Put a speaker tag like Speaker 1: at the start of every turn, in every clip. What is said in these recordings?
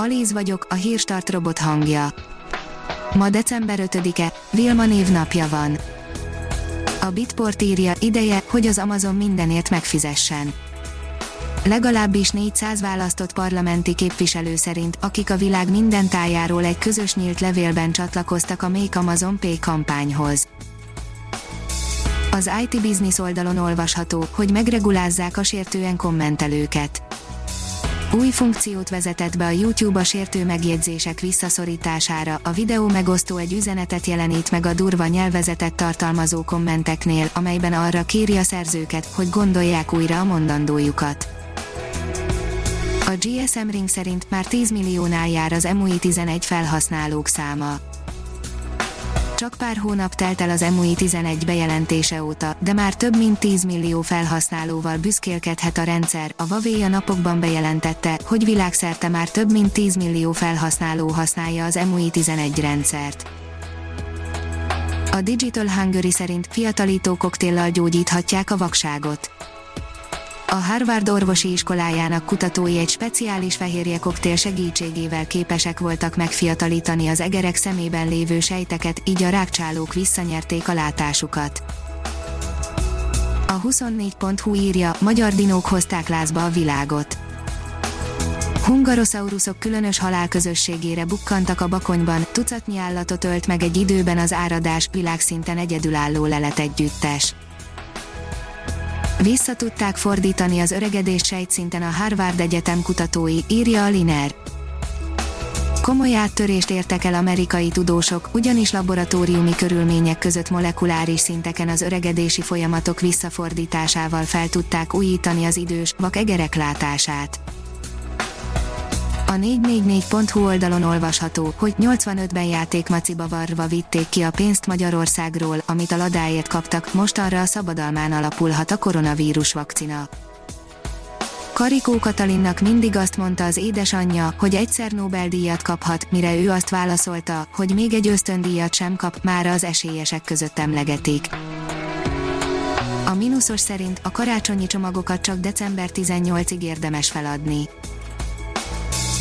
Speaker 1: Alíz vagyok, a hírstart robot hangja. Ma december 5-e, Vilma névnapja van. A Bitport írja, ideje, hogy az Amazon mindenért megfizessen. Legalábbis 400 választott parlamenti képviselő szerint, akik a világ minden tájáról egy közös nyílt levélben csatlakoztak a Make Amazon Pay kampányhoz. Az IT Business oldalon olvasható, hogy megregulázzák a sértően kommentelőket. Új funkciót vezetett be a YouTube a sértő megjegyzések visszaszorítására, a videó megosztó egy üzenetet jelenít meg a durva nyelvezetet tartalmazó kommenteknél, amelyben arra kéri a szerzőket, hogy gondolják újra a mondandójukat. A GSM Ring szerint már 10 milliónál jár az MUI 11 felhasználók száma. Csak pár hónap telt el az MUI 11 bejelentése óta, de már több mint 10 millió felhasználóval büszkélkedhet a rendszer. A Huawei napokban bejelentette, hogy világszerte már több mint 10 millió felhasználó használja az MUI 11 rendszert. A Digital Hungary szerint fiatalító koktéllal gyógyíthatják a vakságot. A Harvard orvosi iskolájának kutatói egy speciális fehérje koktél segítségével képesek voltak megfiatalítani az egerek szemében lévő sejteket, így a rákcsálók visszanyerték a látásukat. A 24.hu írja, magyar dinók hozták lázba a világot. Hungarosaurusok különös halálközösségére bukkantak a bakonyban, tucatnyi állatot ölt meg egy időben az áradás, világszinten egyedülálló lelet együttes. Vissza tudták fordítani az öregedés sejtszinten a Harvard Egyetem kutatói, írja a Liner. Komoly áttörést értek el amerikai tudósok, ugyanis laboratóriumi körülmények között molekuláris szinteken az öregedési folyamatok visszafordításával fel tudták újítani az idős, vak egerek látását. A 444.hu oldalon olvasható, hogy 85-ben játékmaciba varva vitték ki a pénzt Magyarországról, amit a ladáért kaptak, most arra a szabadalmán alapulhat a koronavírus vakcina. Karikó Katalinnak mindig azt mondta az édesanyja, hogy egyszer Nobel-díjat kaphat, mire ő azt válaszolta, hogy még egy ösztöndíjat sem kap, már az esélyesek között emlegetik. A mínuszos szerint a karácsonyi csomagokat csak december 18-ig érdemes feladni.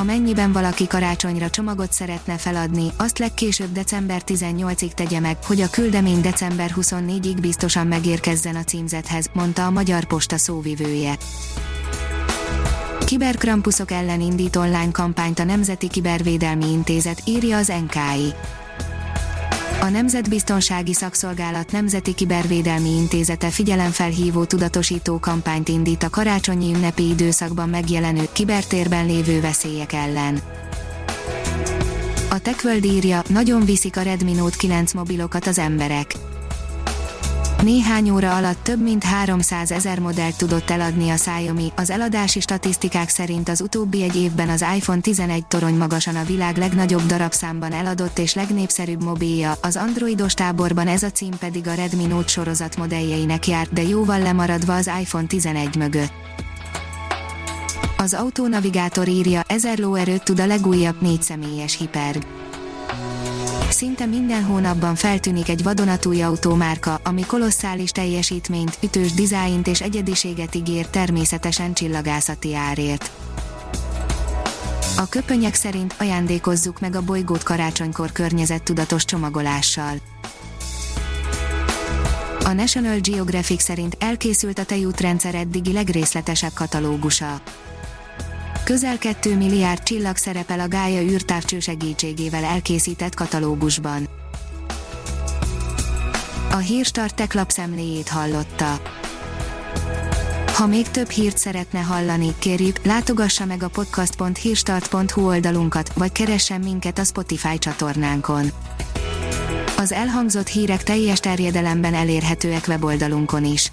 Speaker 1: Amennyiben valaki karácsonyra csomagot szeretne feladni, azt legkésőbb december 18-ig tegye meg, hogy a küldemény december 24-ig biztosan megérkezzen a címzethez, mondta a Magyar Posta szóvivője. Kiberkrampuszok ellen indít online kampányt a Nemzeti Kibervédelmi Intézet, írja az NKI. A Nemzetbiztonsági Szakszolgálat Nemzeti Kibervédelmi Intézete figyelemfelhívó tudatosító kampányt indít a karácsonyi ünnepi időszakban megjelenő, kibertérben lévő veszélyek ellen. A TechWorld írja, nagyon viszik a Redmi Note 9 mobilokat az emberek. Néhány óra alatt több mint 300 ezer modellt tudott eladni a Xiaomi, az eladási statisztikák szerint az utóbbi egy évben az iPhone 11 torony magasan a világ legnagyobb darabszámban eladott és legnépszerűbb mobilja, az androidos táborban ez a cím pedig a Redmi Note sorozat modelljeinek járt, de jóval lemaradva az iPhone 11 mögött. Az autónavigátor írja, 1000 lóerőt tud a legújabb négy személyes hiperg Szinte minden hónapban feltűnik egy vadonatúj autómárka, ami kolosszális teljesítményt, ütős dizájnt és egyediséget ígér természetesen csillagászati árért. A köpönyek szerint ajándékozzuk meg a bolygót karácsonykor környezettudatos csomagolással. A National Geographic szerint elkészült a tejútrendszer eddigi legrészletesebb katalógusa Közel 2 milliárd csillag szerepel a Gája űrtávcső segítségével elkészített katalógusban. A Hírstart tech lapszemléjét hallotta. Ha még több hírt szeretne hallani, kérjük, látogassa meg a podcast.hírstart.hu oldalunkat, vagy keressen minket a Spotify csatornánkon. Az elhangzott hírek teljes terjedelemben elérhetőek weboldalunkon is